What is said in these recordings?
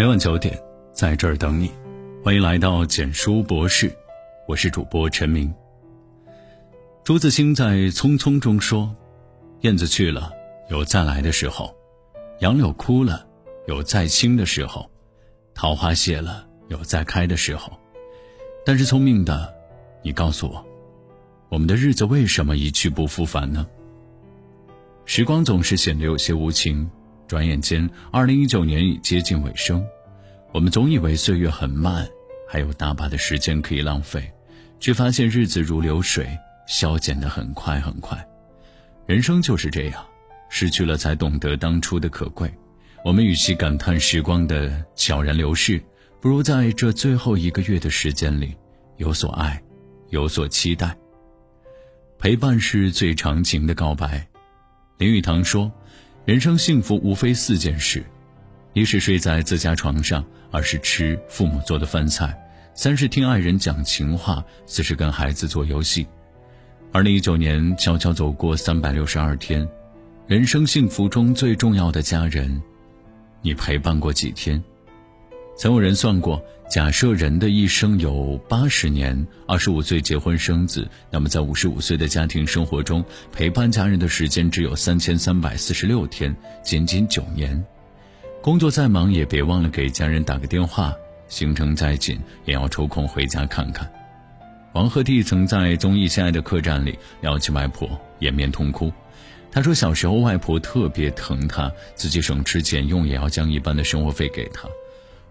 每晚九点，在这儿等你。欢迎来到简书博士，我是主播陈明。朱自清在《匆匆》中说：“燕子去了，有再来的时候；杨柳枯了，有再青的时候；桃花谢了，有再开的时候。”但是聪明的，你告诉我，我们的日子为什么一去不复返呢？时光总是显得有些无情。转眼间，二零一九年已接近尾声，我们总以为岁月很慢，还有大把的时间可以浪费，却发现日子如流水，消减的很快很快。人生就是这样，失去了才懂得当初的可贵。我们与其感叹时光的悄然流逝，不如在这最后一个月的时间里，有所爱，有所期待。陪伴是最长情的告白。林语堂说。人生幸福无非四件事：一是睡在自家床上，二是吃父母做的饭菜，三是听爱人讲情话，四是跟孩子做游戏。二零一九年悄悄走过三百六十二天，人生幸福中最重要的家人，你陪伴过几天？曾有人算过，假设人的一生有八十年，二十五岁结婚生子，那么在五十五岁的家庭生活中，陪伴家人的时间只有三千三百四十六天，仅仅九年。工作再忙，也别忘了给家人打个电话；行程再紧，也要抽空回家看看。王鹤棣曾在综艺《亲爱的客栈》里聊起外婆，掩面痛哭。他说，小时候外婆特别疼他，自己省吃俭用也要将一半的生活费给他。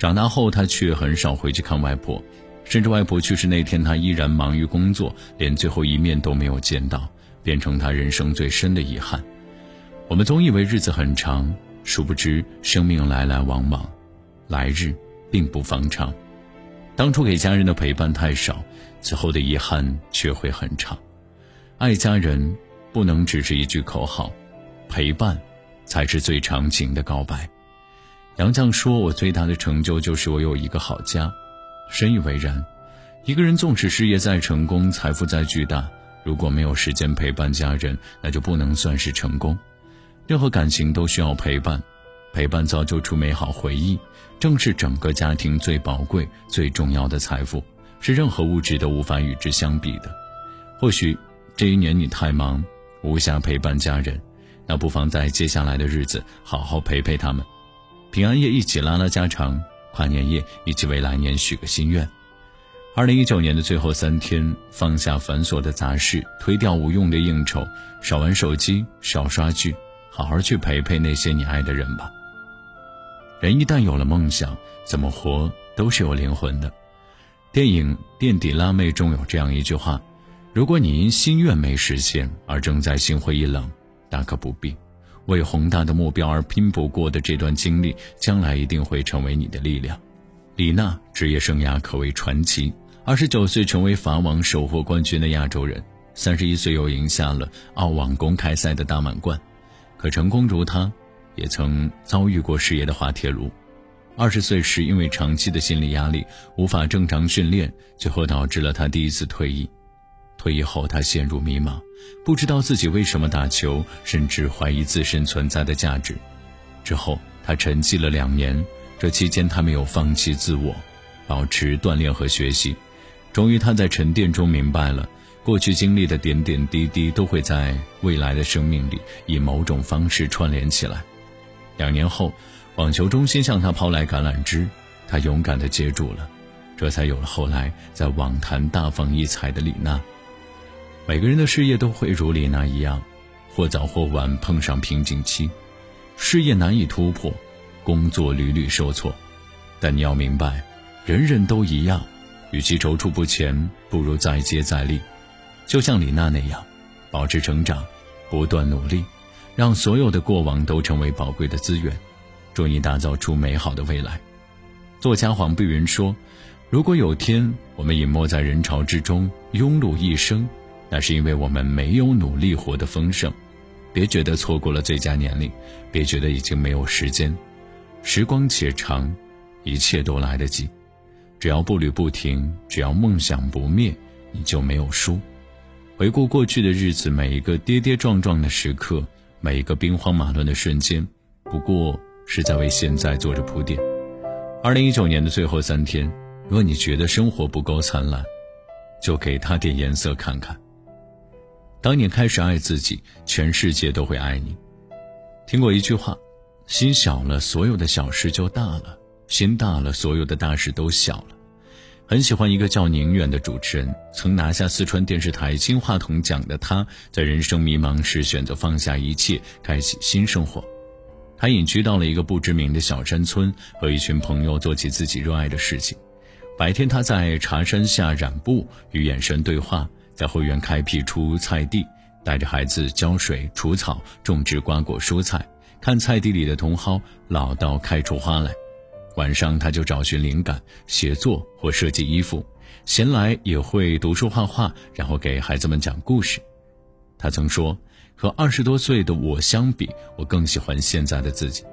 长大后，他却很少回去看外婆，甚至外婆去世那天，他依然忙于工作，连最后一面都没有见到，变成他人生最深的遗憾。我们总以为日子很长，殊不知生命来来往往，来日并不方长。当初给家人的陪伴太少，此后的遗憾却会很长。爱家人不能只是一句口号，陪伴才是最长情的告白。杨绛说：“我最大的成就就是我有一个好家。”深以为然。一个人纵使事业再成功，财富再巨大，如果没有时间陪伴家人，那就不能算是成功。任何感情都需要陪伴，陪伴造就出美好回忆，正是整个家庭最宝贵、最重要的财富，是任何物质都无法与之相比的。或许这一年你太忙，无暇陪伴家人，那不妨在接下来的日子好好陪陪他们。平安夜一起拉拉家常，跨年夜一起为来年许个心愿。二零一九年的最后三天，放下繁琐的杂事，推掉无用的应酬，少玩手机，少刷剧，好好去陪陪那些你爱的人吧。人一旦有了梦想，怎么活都是有灵魂的。电影《垫底辣妹》中有这样一句话：如果你因心愿没实现而正在心灰意冷，大可不必。为宏大的目标而拼搏过的这段经历，将来一定会成为你的力量。李娜职业生涯可谓传奇，二十九岁成为法网首获冠军的亚洲人，三十一岁又赢下了澳网公开赛的大满贯。可成功如她，也曾遭遇过事业的滑铁卢。二十岁时，因为长期的心理压力，无法正常训练，最后导致了她第一次退役。退役后，他陷入迷茫，不知道自己为什么打球，甚至怀疑自身存在的价值。之后，他沉寂了两年，这期间他没有放弃自我，保持锻炼和学习。终于，他在沉淀中明白了，过去经历的点点滴滴都会在未来的生命里以某种方式串联起来。两年后，网球中心向他抛来橄榄枝，他勇敢地接住了，这才有了后来在网坛大放异彩的李娜。每个人的事业都会如李娜一样，或早或晚碰上瓶颈期，事业难以突破，工作屡屡受挫。但你要明白，人人都一样，与其踌躇不前，不如再接再厉。就像李娜那样，保持成长，不断努力，让所有的过往都成为宝贵的资源，祝你打造出美好的未来。作家黄碧云说：“如果有天我们隐没在人潮之中，庸碌一生。”那是因为我们没有努力活得丰盛，别觉得错过了最佳年龄，别觉得已经没有时间，时光且长，一切都来得及。只要步履不停，只要梦想不灭，你就没有输。回顾过去的日子，每一个跌跌撞撞的时刻，每一个兵荒马乱的瞬间，不过是在为现在做着铺垫。二零一九年的最后三天，若你觉得生活不够灿烂，就给它点颜色看看。当你开始爱自己，全世界都会爱你。听过一句话：心小了，所有的小事就大了；心大了，所有的大事都小了。很喜欢一个叫宁远的主持人，曾拿下四川电视台金话筒奖的他，在人生迷茫时选择放下一切，开启新生活。他隐居到了一个不知名的小山村，和一群朋友做起自己热爱的事情。白天他在茶山下染布，与眼神对话；在后院开辟出菜地，带着孩子浇水、除草、种植瓜果蔬菜，看菜地里的茼蒿老到开出花来。晚上他就找寻灵感，写作或设计衣服，闲来也会读书画画，然后给孩子们讲故事。他曾说：“和二十多岁的我相比，我更喜欢现在的自己。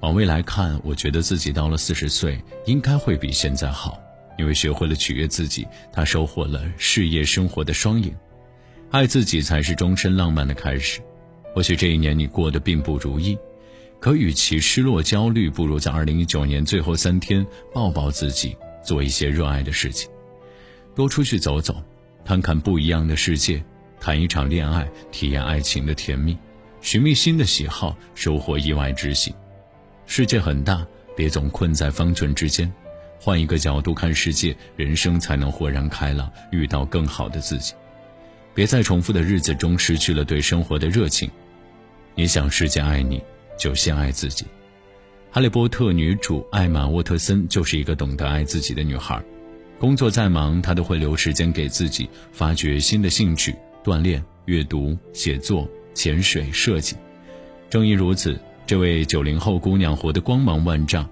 往未来看，我觉得自己到了四十岁，应该会比现在好，因为学会了取悦自己，他收获了事业生活的双赢。爱自己才是终身浪漫的开始。或许这一年你过得并不如意。”可与其失落焦虑，不如在二零一九年最后三天抱抱自己，做一些热爱的事情，多出去走走，看看不一样的世界，谈一场恋爱，体验爱情的甜蜜，寻觅新的喜好，收获意外之喜。世界很大，别总困在方寸之间，换一个角度看世界，人生才能豁然开朗，遇到更好的自己。别在重复的日子中失去了对生活的热情。你想世界爱你？就先爱自己。《哈利波特》女主艾玛沃特森就是一个懂得爱自己的女孩。工作再忙，她都会留时间给自己，发掘新的兴趣，锻炼、阅读、写作、潜水、设计。正因如此，这位九零后姑娘活得光芒万丈。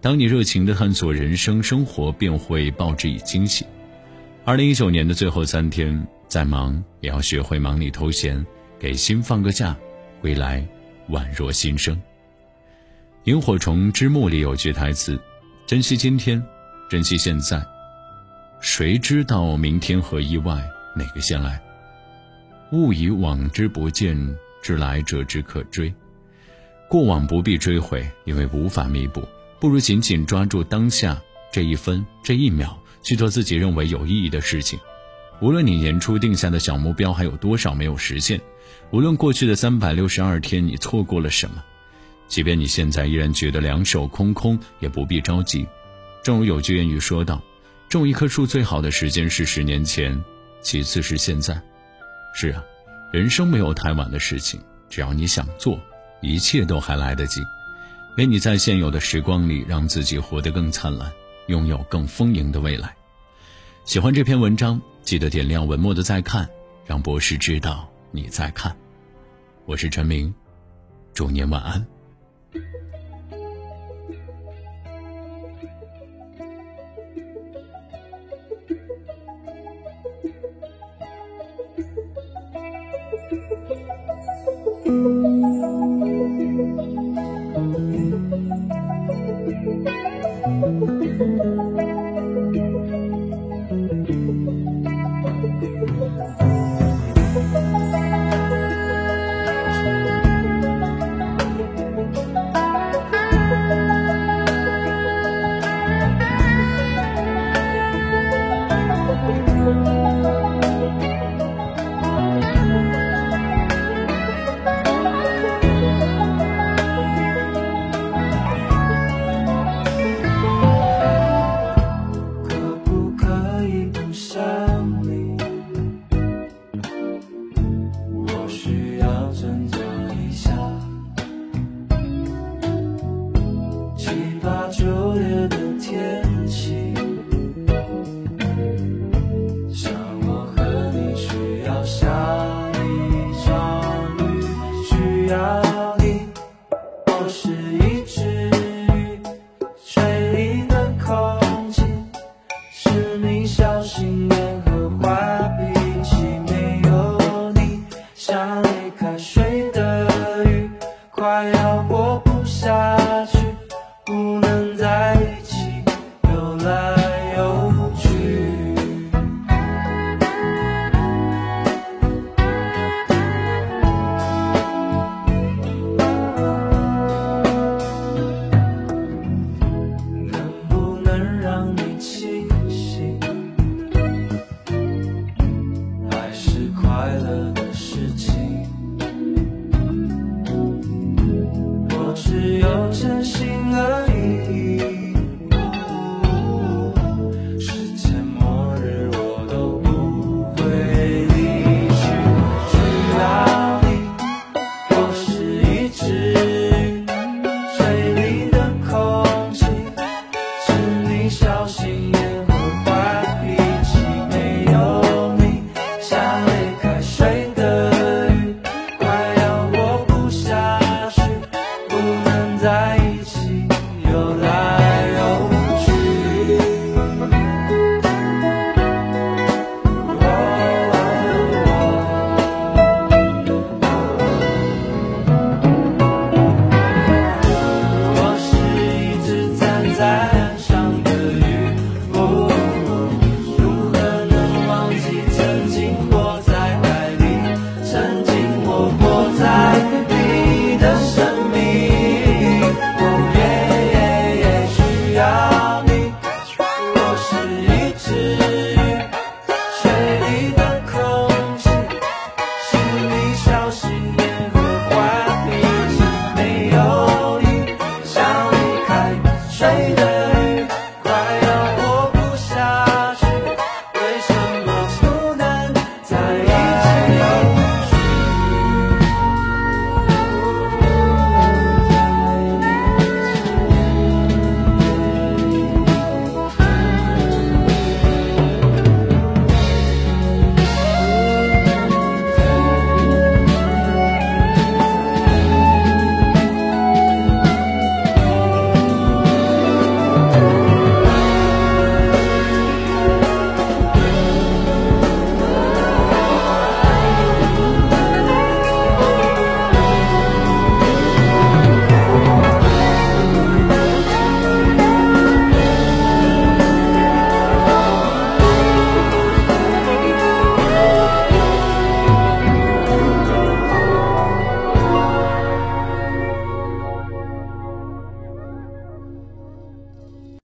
当你热情地探索人生生活，便会报之以惊喜。二零一九年的最后三天，再忙也要学会忙里偷闲，给心放个假，未来。宛若新生。《萤火虫之墓》里有句台词：“珍惜今天，珍惜现在。谁知道明天和意外哪个先来？勿以往之不谏，知来者之可追。过往不必追悔，因为无法弥补。不如紧紧抓住当下这一分这一秒，去做自己认为有意义的事情。无论你年初定下的小目标还有多少没有实现。”无论过去的三百六十二天你错过了什么，即便你现在依然觉得两手空空，也不必着急。正如有句谚语说道：“种一棵树最好的时间是十年前，其次是现在。”是啊，人生没有太晚的事情，只要你想做，一切都还来得及。愿你在现有的时光里，让自己活得更灿烂，拥有更丰盈的未来。喜欢这篇文章，记得点亮文末的再看，让博士知道。你在看，我是陈明，祝您晚安。